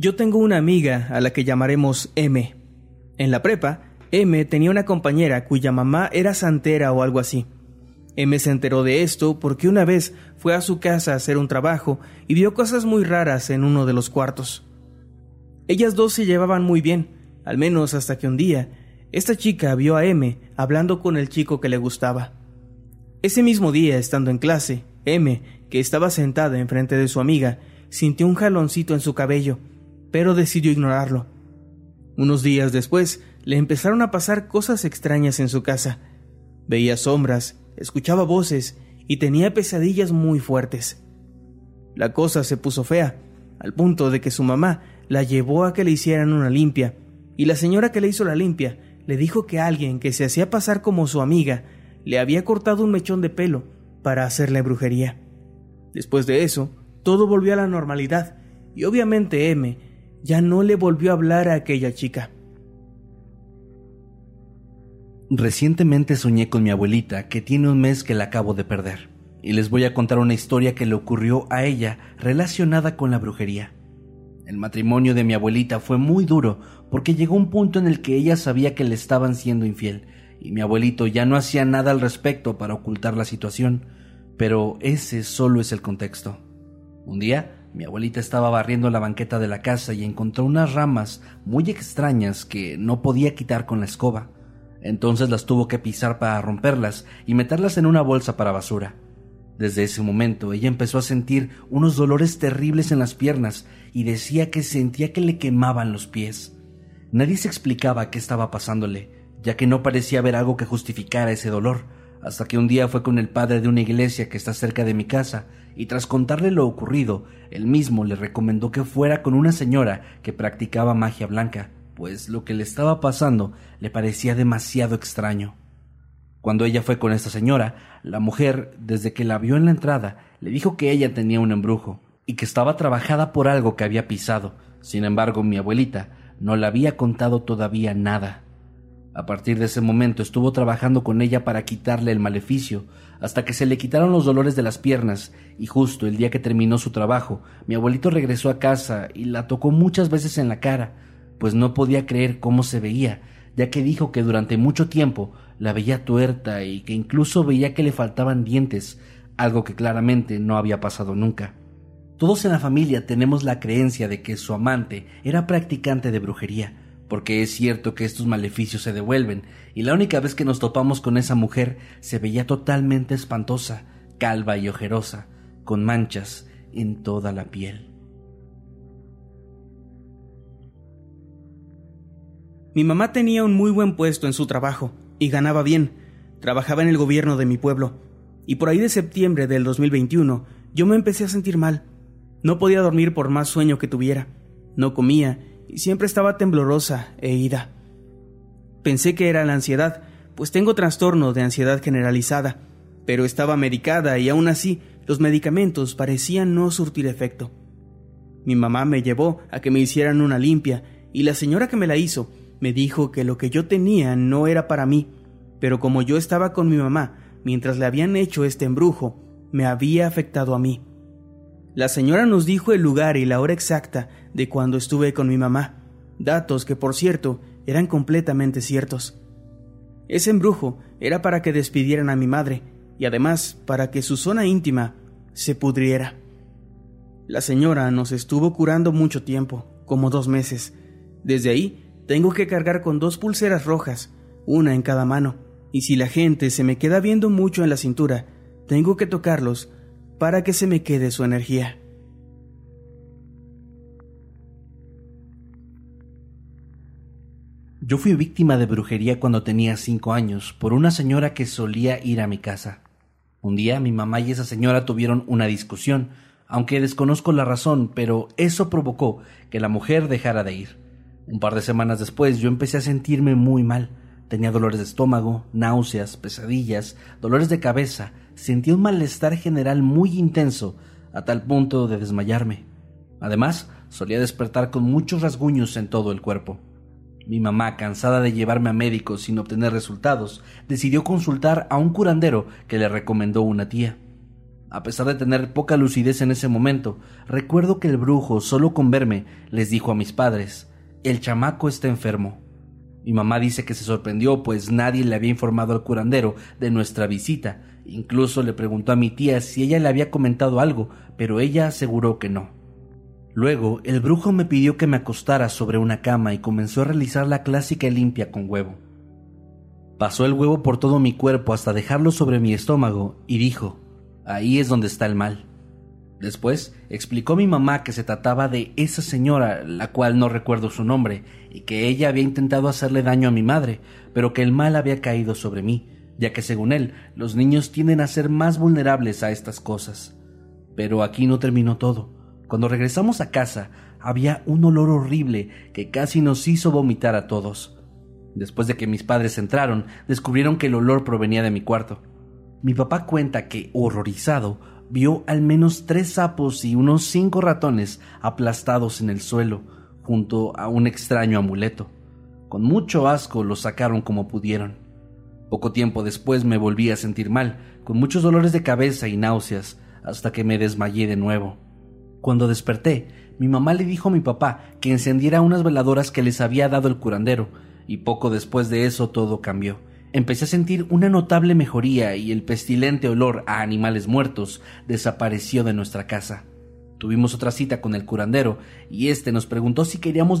Yo tengo una amiga a la que llamaremos M. En la prepa, M tenía una compañera cuya mamá era santera o algo así. M se enteró de esto porque una vez fue a su casa a hacer un trabajo y vio cosas muy raras en uno de los cuartos. Ellas dos se llevaban muy bien, al menos hasta que un día, esta chica vio a M hablando con el chico que le gustaba. Ese mismo día, estando en clase, M, que estaba sentada enfrente de su amiga, sintió un jaloncito en su cabello, pero decidió ignorarlo. Unos días después, le empezaron a pasar cosas extrañas en su casa. Veía sombras, escuchaba voces y tenía pesadillas muy fuertes. La cosa se puso fea, al punto de que su mamá la llevó a que le hicieran una limpia, y la señora que le hizo la limpia le dijo que alguien que se hacía pasar como su amiga le había cortado un mechón de pelo para hacerle brujería. Después de eso, todo volvió a la normalidad, y obviamente M ya no le volvió a hablar a aquella chica. Recientemente soñé con mi abuelita, que tiene un mes que la acabo de perder, y les voy a contar una historia que le ocurrió a ella relacionada con la brujería. El matrimonio de mi abuelita fue muy duro porque llegó un punto en el que ella sabía que le estaban siendo infiel, y mi abuelito ya no hacía nada al respecto para ocultar la situación, pero ese solo es el contexto. Un día, mi abuelita estaba barriendo la banqueta de la casa y encontró unas ramas muy extrañas que no podía quitar con la escoba. Entonces las tuvo que pisar para romperlas y meterlas en una bolsa para basura. Desde ese momento ella empezó a sentir unos dolores terribles en las piernas y decía que sentía que le quemaban los pies. Nadie se explicaba qué estaba pasándole, ya que no parecía haber algo que justificara ese dolor, hasta que un día fue con el padre de una iglesia que está cerca de mi casa y tras contarle lo ocurrido, él mismo le recomendó que fuera con una señora que practicaba magia blanca, pues lo que le estaba pasando le parecía demasiado extraño. Cuando ella fue con esta señora, la mujer, desde que la vio en la entrada, le dijo que ella tenía un embrujo y que estaba trabajada por algo que había pisado. Sin embargo, mi abuelita no le había contado todavía nada. A partir de ese momento estuvo trabajando con ella para quitarle el maleficio, hasta que se le quitaron los dolores de las piernas, y justo el día que terminó su trabajo, mi abuelito regresó a casa y la tocó muchas veces en la cara, pues no podía creer cómo se veía, ya que dijo que durante mucho tiempo la veía tuerta y que incluso veía que le faltaban dientes, algo que claramente no había pasado nunca. Todos en la familia tenemos la creencia de que su amante era practicante de brujería, porque es cierto que estos maleficios se devuelven, y la única vez que nos topamos con esa mujer se veía totalmente espantosa, calva y ojerosa, con manchas en toda la piel. Mi mamá tenía un muy buen puesto en su trabajo y ganaba bien. Trabajaba en el gobierno de mi pueblo. Y por ahí de septiembre del 2021 yo me empecé a sentir mal. No podía dormir por más sueño que tuviera. No comía y siempre estaba temblorosa e ida. Pensé que era la ansiedad, pues tengo trastorno de ansiedad generalizada, pero estaba medicada y aún así los medicamentos parecían no surtir efecto. Mi mamá me llevó a que me hicieran una limpia y la señora que me la hizo me dijo que lo que yo tenía no era para mí, pero como yo estaba con mi mamá mientras le habían hecho este embrujo, me había afectado a mí. La señora nos dijo el lugar y la hora exacta de cuando estuve con mi mamá, datos que por cierto eran completamente ciertos. Ese embrujo era para que despidieran a mi madre y además para que su zona íntima se pudriera. La señora nos estuvo curando mucho tiempo, como dos meses. Desde ahí tengo que cargar con dos pulseras rojas, una en cada mano, y si la gente se me queda viendo mucho en la cintura, tengo que tocarlos para que se me quede su energía. Yo fui víctima de brujería cuando tenía cinco años por una señora que solía ir a mi casa. Un día mi mamá y esa señora tuvieron una discusión, aunque desconozco la razón, pero eso provocó que la mujer dejara de ir. Un par de semanas después yo empecé a sentirme muy mal. Tenía dolores de estómago, náuseas, pesadillas, dolores de cabeza, sentía un malestar general muy intenso, a tal punto de desmayarme. Además, solía despertar con muchos rasguños en todo el cuerpo. Mi mamá, cansada de llevarme a médicos sin obtener resultados, decidió consultar a un curandero que le recomendó una tía. A pesar de tener poca lucidez en ese momento, recuerdo que el brujo, solo con verme, les dijo a mis padres, el chamaco está enfermo. Mi mamá dice que se sorprendió, pues nadie le había informado al curandero de nuestra visita. Incluso le preguntó a mi tía si ella le había comentado algo, pero ella aseguró que no. Luego, el brujo me pidió que me acostara sobre una cama y comenzó a realizar la clásica limpia con huevo. Pasó el huevo por todo mi cuerpo hasta dejarlo sobre mi estómago y dijo, ahí es donde está el mal. Después explicó a mi mamá que se trataba de esa señora, la cual no recuerdo su nombre, y que ella había intentado hacerle daño a mi madre, pero que el mal había caído sobre mí, ya que según él, los niños tienden a ser más vulnerables a estas cosas. Pero aquí no terminó todo. Cuando regresamos a casa, había un olor horrible que casi nos hizo vomitar a todos. Después de que mis padres entraron, descubrieron que el olor provenía de mi cuarto. Mi papá cuenta que, horrorizado, vio al menos tres sapos y unos cinco ratones aplastados en el suelo, junto a un extraño amuleto. Con mucho asco los sacaron como pudieron. Poco tiempo después me volví a sentir mal, con muchos dolores de cabeza y náuseas, hasta que me desmayé de nuevo. Cuando desperté, mi mamá le dijo a mi papá que encendiera unas veladoras que les había dado el curandero, y poco después de eso todo cambió. Empecé a sentir una notable mejoría y el pestilente olor a animales muertos desapareció de nuestra casa. Tuvimos otra cita con el curandero y este nos preguntó si queríamos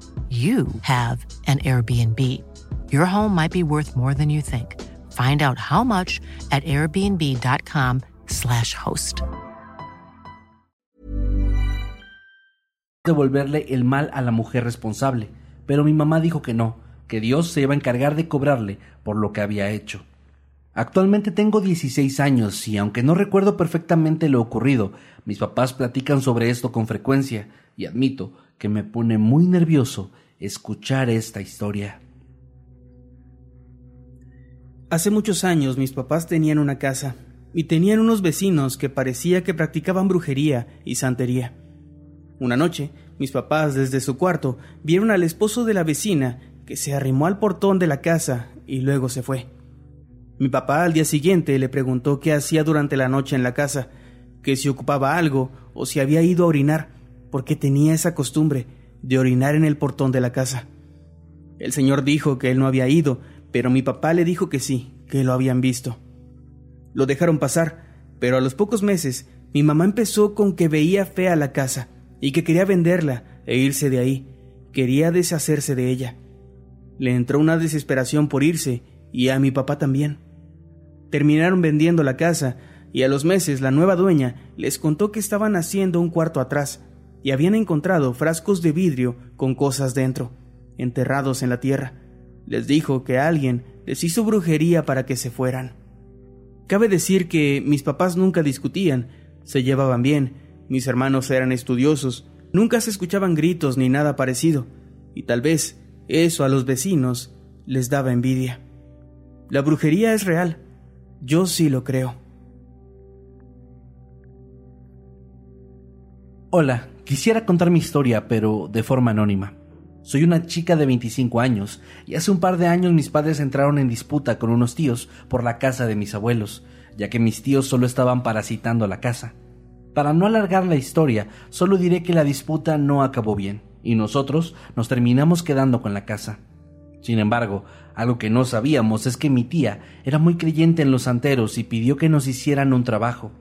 you have an Airbnb. Your home might be worth more than you think. Find out how much at airbnb.com/slash host. devolverle el mal a la mujer responsable, pero mi mamá dijo que no, que Dios se iba a encargar de cobrarle por lo que había hecho. Actualmente tengo 16 años y aunque no recuerdo perfectamente lo ocurrido, mis papás platican sobre esto con frecuencia y admito que me pone muy nervioso escuchar esta historia. Hace muchos años mis papás tenían una casa y tenían unos vecinos que parecía que practicaban brujería y santería. Una noche, mis papás desde su cuarto vieron al esposo de la vecina que se arrimó al portón de la casa y luego se fue. Mi papá al día siguiente le preguntó qué hacía durante la noche en la casa, que si ocupaba algo o si había ido a orinar porque tenía esa costumbre de orinar en el portón de la casa. El señor dijo que él no había ido, pero mi papá le dijo que sí, que lo habían visto. Lo dejaron pasar, pero a los pocos meses mi mamá empezó con que veía fea la casa y que quería venderla e irse de ahí, quería deshacerse de ella. Le entró una desesperación por irse y a mi papá también. Terminaron vendiendo la casa y a los meses la nueva dueña les contó que estaban haciendo un cuarto atrás y habían encontrado frascos de vidrio con cosas dentro, enterrados en la tierra. Les dijo que alguien les hizo brujería para que se fueran. Cabe decir que mis papás nunca discutían, se llevaban bien, mis hermanos eran estudiosos, nunca se escuchaban gritos ni nada parecido, y tal vez eso a los vecinos les daba envidia. La brujería es real, yo sí lo creo. Hola, quisiera contar mi historia, pero de forma anónima. Soy una chica de 25 años y hace un par de años mis padres entraron en disputa con unos tíos por la casa de mis abuelos, ya que mis tíos solo estaban parasitando la casa. Para no alargar la historia, solo diré que la disputa no acabó bien y nosotros nos terminamos quedando con la casa. Sin embargo, algo que no sabíamos es que mi tía era muy creyente en los santeros y pidió que nos hicieran un trabajo.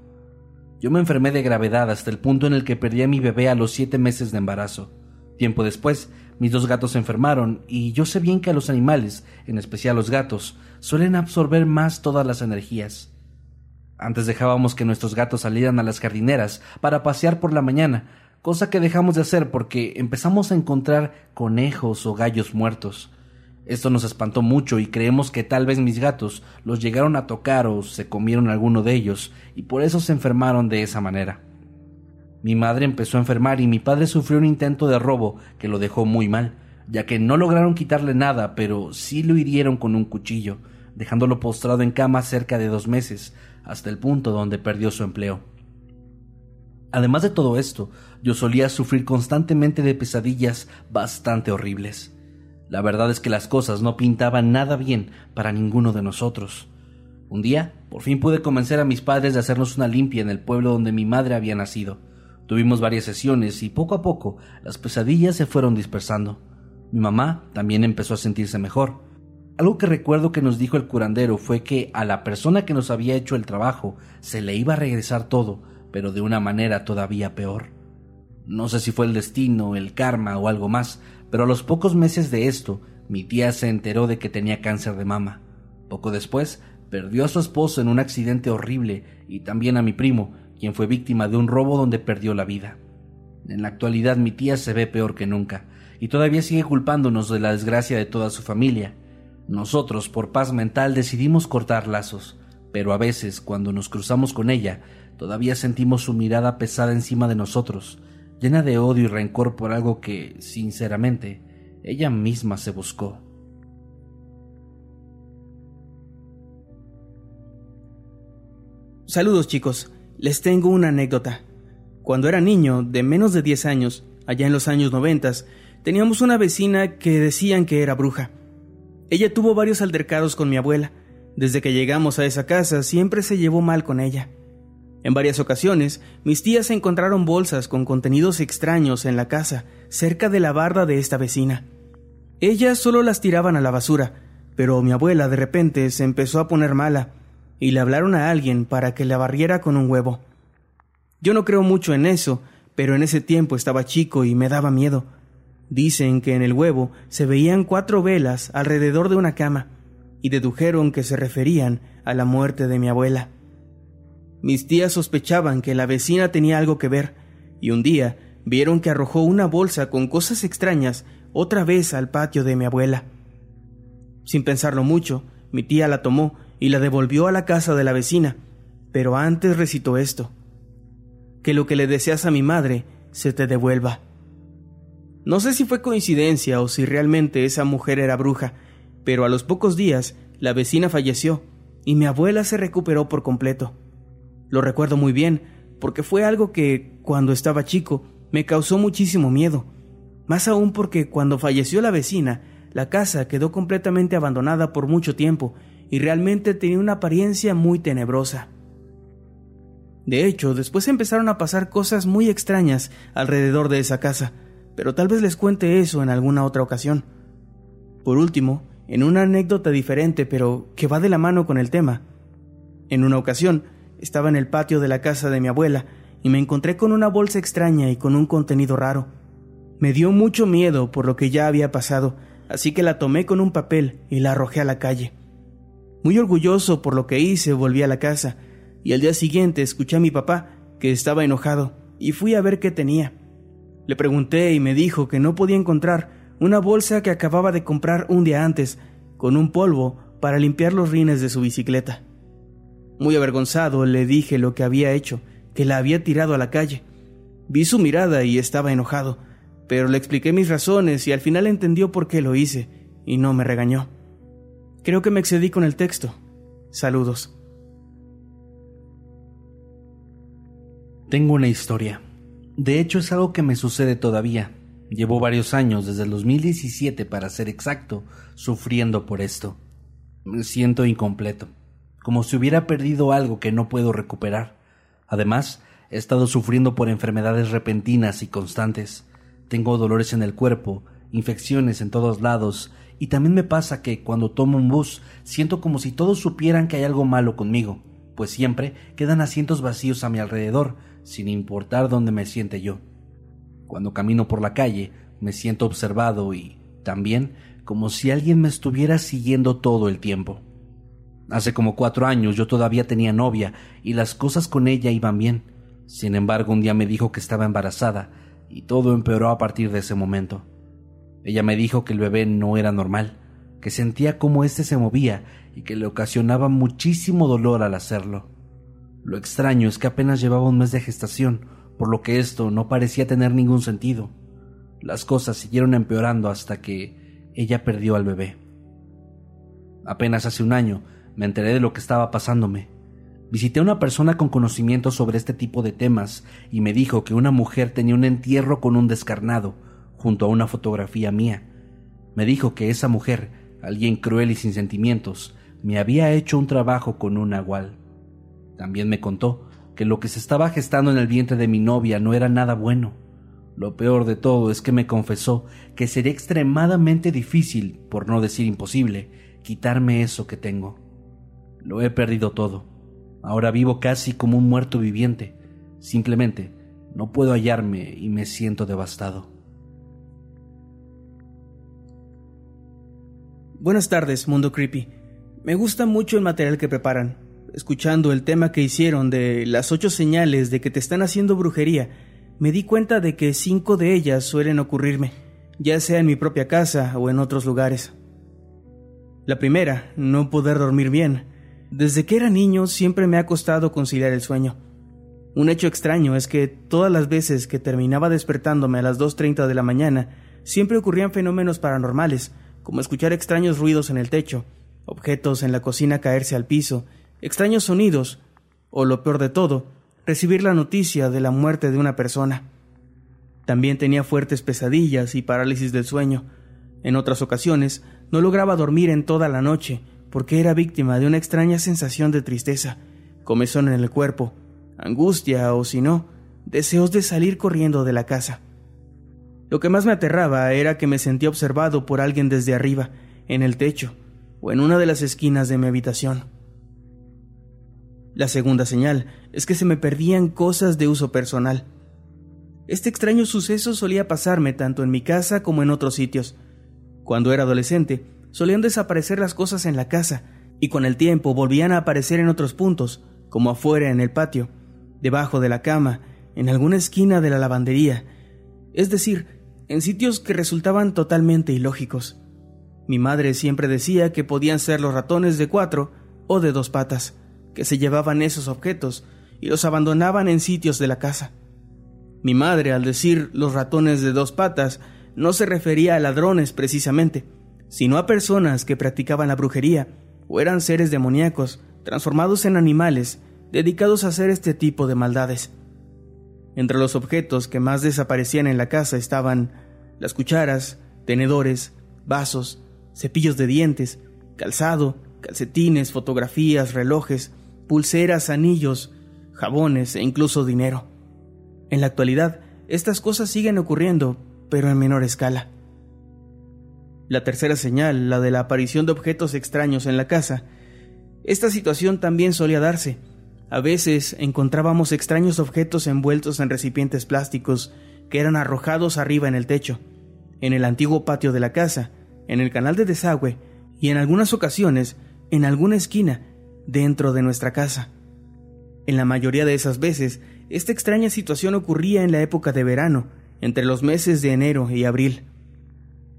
Yo me enfermé de gravedad hasta el punto en el que perdí a mi bebé a los siete meses de embarazo. Tiempo después, mis dos gatos se enfermaron y yo sé bien que los animales, en especial los gatos, suelen absorber más todas las energías. Antes dejábamos que nuestros gatos salieran a las jardineras para pasear por la mañana, cosa que dejamos de hacer porque empezamos a encontrar conejos o gallos muertos. Esto nos espantó mucho y creemos que tal vez mis gatos los llegaron a tocar o se comieron alguno de ellos y por eso se enfermaron de esa manera. Mi madre empezó a enfermar y mi padre sufrió un intento de robo que lo dejó muy mal, ya que no lograron quitarle nada, pero sí lo hirieron con un cuchillo, dejándolo postrado en cama cerca de dos meses, hasta el punto donde perdió su empleo. Además de todo esto, yo solía sufrir constantemente de pesadillas bastante horribles. La verdad es que las cosas no pintaban nada bien para ninguno de nosotros. Un día, por fin pude convencer a mis padres de hacernos una limpia en el pueblo donde mi madre había nacido. Tuvimos varias sesiones y poco a poco las pesadillas se fueron dispersando. Mi mamá también empezó a sentirse mejor. Algo que recuerdo que nos dijo el curandero fue que a la persona que nos había hecho el trabajo se le iba a regresar todo, pero de una manera todavía peor. No sé si fue el destino, el karma o algo más, pero a los pocos meses de esto, mi tía se enteró de que tenía cáncer de mama. Poco después, perdió a su esposo en un accidente horrible y también a mi primo, quien fue víctima de un robo donde perdió la vida. En la actualidad mi tía se ve peor que nunca, y todavía sigue culpándonos de la desgracia de toda su familia. Nosotros, por paz mental, decidimos cortar lazos, pero a veces, cuando nos cruzamos con ella, todavía sentimos su mirada pesada encima de nosotros, llena de odio y rencor por algo que, sinceramente, ella misma se buscó. Saludos chicos, les tengo una anécdota. Cuando era niño, de menos de 10 años, allá en los años 90, teníamos una vecina que decían que era bruja. Ella tuvo varios altercados con mi abuela. Desde que llegamos a esa casa siempre se llevó mal con ella. En varias ocasiones, mis tías encontraron bolsas con contenidos extraños en la casa, cerca de la barda de esta vecina. Ellas solo las tiraban a la basura, pero mi abuela de repente se empezó a poner mala y le hablaron a alguien para que la barriera con un huevo. Yo no creo mucho en eso, pero en ese tiempo estaba chico y me daba miedo. Dicen que en el huevo se veían cuatro velas alrededor de una cama, y dedujeron que se referían a la muerte de mi abuela. Mis tías sospechaban que la vecina tenía algo que ver, y un día vieron que arrojó una bolsa con cosas extrañas otra vez al patio de mi abuela. Sin pensarlo mucho, mi tía la tomó y la devolvió a la casa de la vecina, pero antes recitó esto. Que lo que le deseas a mi madre se te devuelva. No sé si fue coincidencia o si realmente esa mujer era bruja, pero a los pocos días la vecina falleció y mi abuela se recuperó por completo. Lo recuerdo muy bien, porque fue algo que, cuando estaba chico, me causó muchísimo miedo. Más aún porque cuando falleció la vecina, la casa quedó completamente abandonada por mucho tiempo y realmente tenía una apariencia muy tenebrosa. De hecho, después empezaron a pasar cosas muy extrañas alrededor de esa casa, pero tal vez les cuente eso en alguna otra ocasión. Por último, en una anécdota diferente, pero que va de la mano con el tema. En una ocasión, estaba en el patio de la casa de mi abuela y me encontré con una bolsa extraña y con un contenido raro. Me dio mucho miedo por lo que ya había pasado, así que la tomé con un papel y la arrojé a la calle. Muy orgulloso por lo que hice, volví a la casa, y al día siguiente escuché a mi papá, que estaba enojado, y fui a ver qué tenía. Le pregunté y me dijo que no podía encontrar una bolsa que acababa de comprar un día antes, con un polvo para limpiar los rines de su bicicleta. Muy avergonzado le dije lo que había hecho, que la había tirado a la calle. Vi su mirada y estaba enojado, pero le expliqué mis razones y al final entendió por qué lo hice, y no me regañó. Creo que me excedí con el texto. Saludos. Tengo una historia. De hecho es algo que me sucede todavía. Llevo varios años, desde el 2017 para ser exacto, sufriendo por esto. Me siento incompleto, como si hubiera perdido algo que no puedo recuperar. Además, he estado sufriendo por enfermedades repentinas y constantes. Tengo dolores en el cuerpo, infecciones en todos lados, y también me pasa que cuando tomo un bus siento como si todos supieran que hay algo malo conmigo, pues siempre quedan asientos vacíos a mi alrededor, sin importar dónde me siente yo. Cuando camino por la calle, me siento observado y también como si alguien me estuviera siguiendo todo el tiempo. Hace como cuatro años yo todavía tenía novia y las cosas con ella iban bien. Sin embargo, un día me dijo que estaba embarazada y todo empeoró a partir de ese momento. Ella me dijo que el bebé no era normal, que sentía cómo éste se movía y que le ocasionaba muchísimo dolor al hacerlo. Lo extraño es que apenas llevaba un mes de gestación, por lo que esto no parecía tener ningún sentido. Las cosas siguieron empeorando hasta que ella perdió al bebé. Apenas hace un año me enteré de lo que estaba pasándome. Visité a una persona con conocimiento sobre este tipo de temas y me dijo que una mujer tenía un entierro con un descarnado, junto a una fotografía mía. Me dijo que esa mujer, alguien cruel y sin sentimientos, me había hecho un trabajo con un nahual. También me contó que lo que se estaba gestando en el vientre de mi novia no era nada bueno. Lo peor de todo es que me confesó que sería extremadamente difícil, por no decir imposible, quitarme eso que tengo. Lo he perdido todo. Ahora vivo casi como un muerto viviente. Simplemente no puedo hallarme y me siento devastado. Buenas tardes, Mundo Creepy. Me gusta mucho el material que preparan escuchando el tema que hicieron de las ocho señales de que te están haciendo brujería, me di cuenta de que cinco de ellas suelen ocurrirme, ya sea en mi propia casa o en otros lugares. La primera, no poder dormir bien. Desde que era niño siempre me ha costado conciliar el sueño. Un hecho extraño es que todas las veces que terminaba despertándome a las 2.30 de la mañana, siempre ocurrían fenómenos paranormales, como escuchar extraños ruidos en el techo, objetos en la cocina caerse al piso, extraños sonidos, o lo peor de todo, recibir la noticia de la muerte de una persona. También tenía fuertes pesadillas y parálisis del sueño. En otras ocasiones no lograba dormir en toda la noche porque era víctima de una extraña sensación de tristeza, comezón en el cuerpo, angustia o si no, deseos de salir corriendo de la casa. Lo que más me aterraba era que me sentía observado por alguien desde arriba, en el techo o en una de las esquinas de mi habitación. La segunda señal es que se me perdían cosas de uso personal. Este extraño suceso solía pasarme tanto en mi casa como en otros sitios. Cuando era adolescente, solían desaparecer las cosas en la casa y con el tiempo volvían a aparecer en otros puntos, como afuera en el patio, debajo de la cama, en alguna esquina de la lavandería, es decir, en sitios que resultaban totalmente ilógicos. Mi madre siempre decía que podían ser los ratones de cuatro o de dos patas que se llevaban esos objetos y los abandonaban en sitios de la casa. Mi madre, al decir los ratones de dos patas, no se refería a ladrones precisamente, sino a personas que practicaban la brujería o eran seres demoníacos transformados en animales dedicados a hacer este tipo de maldades. Entre los objetos que más desaparecían en la casa estaban las cucharas, tenedores, vasos, cepillos de dientes, calzado, calcetines, fotografías, relojes, pulseras, anillos, jabones e incluso dinero. En la actualidad, estas cosas siguen ocurriendo, pero en menor escala. La tercera señal, la de la aparición de objetos extraños en la casa. Esta situación también solía darse. A veces encontrábamos extraños objetos envueltos en recipientes plásticos que eran arrojados arriba en el techo, en el antiguo patio de la casa, en el canal de desagüe y en algunas ocasiones en alguna esquina dentro de nuestra casa. En la mayoría de esas veces, esta extraña situación ocurría en la época de verano, entre los meses de enero y abril.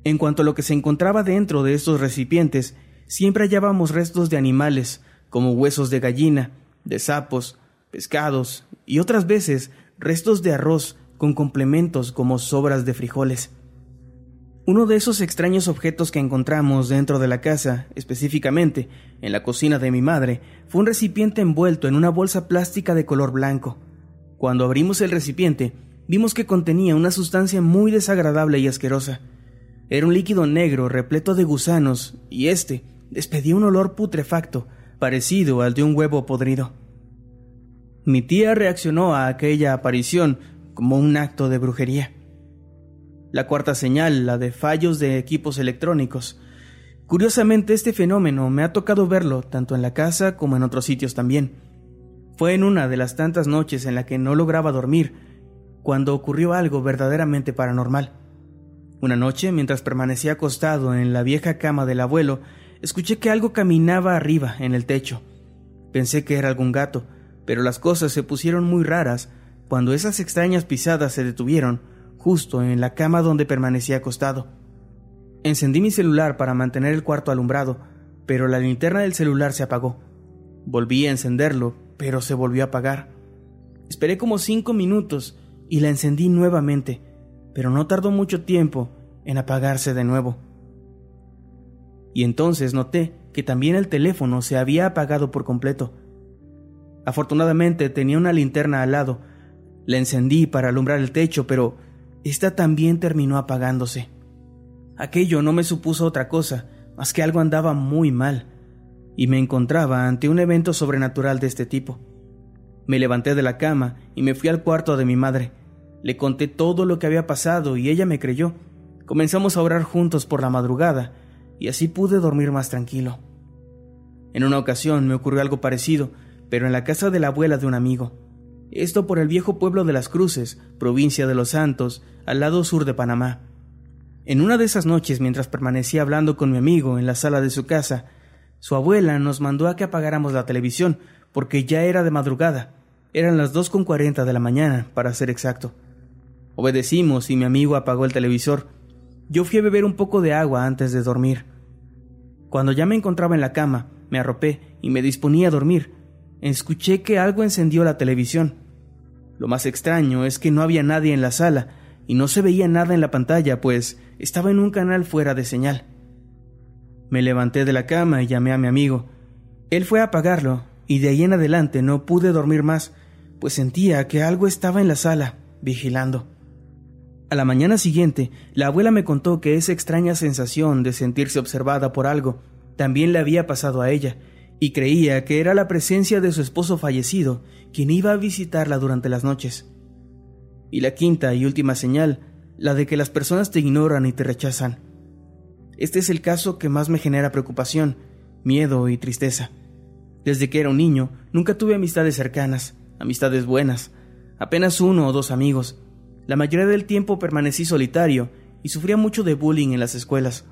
En cuanto a lo que se encontraba dentro de estos recipientes, siempre hallábamos restos de animales, como huesos de gallina, de sapos, pescados y otras veces restos de arroz con complementos como sobras de frijoles. Uno de esos extraños objetos que encontramos dentro de la casa, específicamente en la cocina de mi madre, fue un recipiente envuelto en una bolsa plástica de color blanco. Cuando abrimos el recipiente, vimos que contenía una sustancia muy desagradable y asquerosa. Era un líquido negro repleto de gusanos y este despedía un olor putrefacto, parecido al de un huevo podrido. Mi tía reaccionó a aquella aparición como un acto de brujería. La cuarta señal, la de fallos de equipos electrónicos. Curiosamente, este fenómeno me ha tocado verlo tanto en la casa como en otros sitios también. Fue en una de las tantas noches en la que no lograba dormir, cuando ocurrió algo verdaderamente paranormal. Una noche, mientras permanecía acostado en la vieja cama del abuelo, escuché que algo caminaba arriba, en el techo. Pensé que era algún gato, pero las cosas se pusieron muy raras cuando esas extrañas pisadas se detuvieron justo en la cama donde permanecía acostado. Encendí mi celular para mantener el cuarto alumbrado, pero la linterna del celular se apagó. Volví a encenderlo, pero se volvió a apagar. Esperé como cinco minutos y la encendí nuevamente, pero no tardó mucho tiempo en apagarse de nuevo. Y entonces noté que también el teléfono se había apagado por completo. Afortunadamente tenía una linterna al lado. La encendí para alumbrar el techo, pero esta también terminó apagándose. Aquello no me supuso otra cosa, más que algo andaba muy mal, y me encontraba ante un evento sobrenatural de este tipo. Me levanté de la cama y me fui al cuarto de mi madre. Le conté todo lo que había pasado y ella me creyó. Comenzamos a orar juntos por la madrugada y así pude dormir más tranquilo. En una ocasión me ocurrió algo parecido, pero en la casa de la abuela de un amigo. Esto por el viejo pueblo de las Cruces, provincia de Los Santos, al lado sur de Panamá. En una de esas noches, mientras permanecía hablando con mi amigo en la sala de su casa, su abuela nos mandó a que apagáramos la televisión, porque ya era de madrugada. Eran las dos con cuarenta de la mañana, para ser exacto. Obedecimos y mi amigo apagó el televisor. Yo fui a beber un poco de agua antes de dormir. Cuando ya me encontraba en la cama, me arropé y me disponía a dormir. Escuché que algo encendió la televisión. Lo más extraño es que no había nadie en la sala y no se veía nada en la pantalla, pues estaba en un canal fuera de señal. Me levanté de la cama y llamé a mi amigo. Él fue a apagarlo y de ahí en adelante no pude dormir más, pues sentía que algo estaba en la sala, vigilando. A la mañana siguiente, la abuela me contó que esa extraña sensación de sentirse observada por algo también le había pasado a ella, y creía que era la presencia de su esposo fallecido quien iba a visitarla durante las noches. Y la quinta y última señal, la de que las personas te ignoran y te rechazan. Este es el caso que más me genera preocupación, miedo y tristeza. Desde que era un niño, nunca tuve amistades cercanas, amistades buenas, apenas uno o dos amigos, la mayoría del tiempo permanecí solitario y sufría mucho de bullying en las escuelas.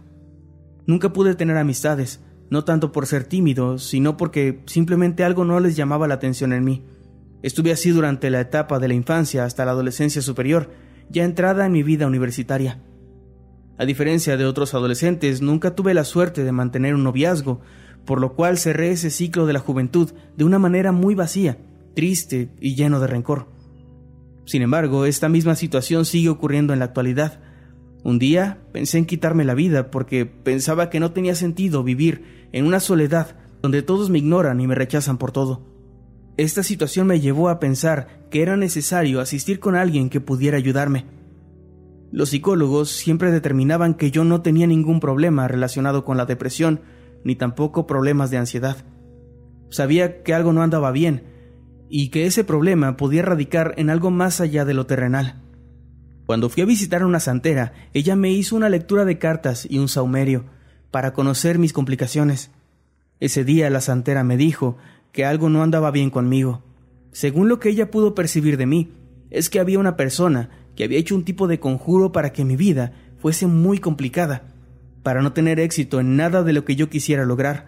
Nunca pude tener amistades, no tanto por ser tímido, sino porque simplemente algo no les llamaba la atención en mí. Estuve así durante la etapa de la infancia hasta la adolescencia superior, ya entrada en mi vida universitaria. A diferencia de otros adolescentes, nunca tuve la suerte de mantener un noviazgo, por lo cual cerré ese ciclo de la juventud de una manera muy vacía, triste y lleno de rencor. Sin embargo, esta misma situación sigue ocurriendo en la actualidad. Un día pensé en quitarme la vida porque pensaba que no tenía sentido vivir en una soledad donde todos me ignoran y me rechazan por todo. Esta situación me llevó a pensar que era necesario asistir con alguien que pudiera ayudarme. Los psicólogos siempre determinaban que yo no tenía ningún problema relacionado con la depresión, ni tampoco problemas de ansiedad. Sabía que algo no andaba bien, y que ese problema podía radicar en algo más allá de lo terrenal. Cuando fui a visitar a una santera, ella me hizo una lectura de cartas y un saumerio para conocer mis complicaciones. Ese día la santera me dijo que algo no andaba bien conmigo. Según lo que ella pudo percibir de mí, es que había una persona que había hecho un tipo de conjuro para que mi vida fuese muy complicada, para no tener éxito en nada de lo que yo quisiera lograr.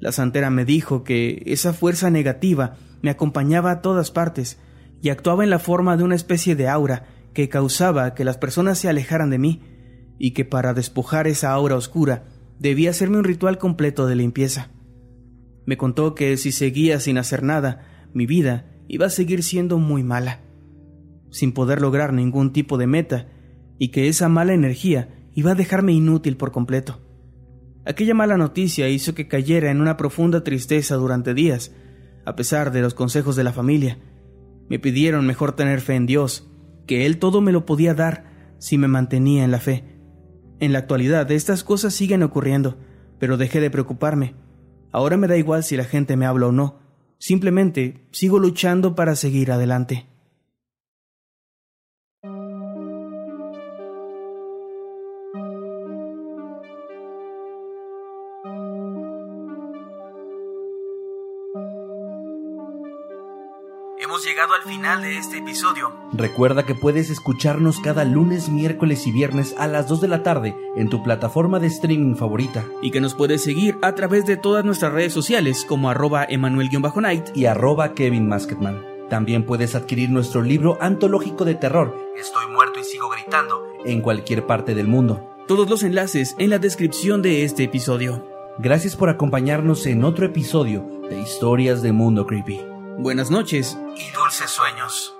La santera me dijo que esa fuerza negativa me acompañaba a todas partes y actuaba en la forma de una especie de aura que causaba que las personas se alejaran de mí, y que para despojar esa aura oscura debía hacerme un ritual completo de limpieza. Me contó que si seguía sin hacer nada, mi vida iba a seguir siendo muy mala, sin poder lograr ningún tipo de meta, y que esa mala energía iba a dejarme inútil por completo. Aquella mala noticia hizo que cayera en una profunda tristeza durante días, a pesar de los consejos de la familia. Me pidieron mejor tener fe en Dios, que Él todo me lo podía dar si me mantenía en la fe. En la actualidad estas cosas siguen ocurriendo, pero dejé de preocuparme. Ahora me da igual si la gente me habla o no, simplemente sigo luchando para seguir adelante. Llegado al final de este episodio. Recuerda que puedes escucharnos cada lunes, miércoles y viernes a las 2 de la tarde en tu plataforma de streaming favorita. Y que nos puedes seguir a través de todas nuestras redes sociales como arroba emanuel-night y arroba Kevin Masketman. También puedes adquirir nuestro libro antológico de terror, Estoy muerto y sigo gritando, en cualquier parte del mundo. Todos los enlaces en la descripción de este episodio. Gracias por acompañarnos en otro episodio de Historias de Mundo Creepy. Buenas noches y dulces sueños.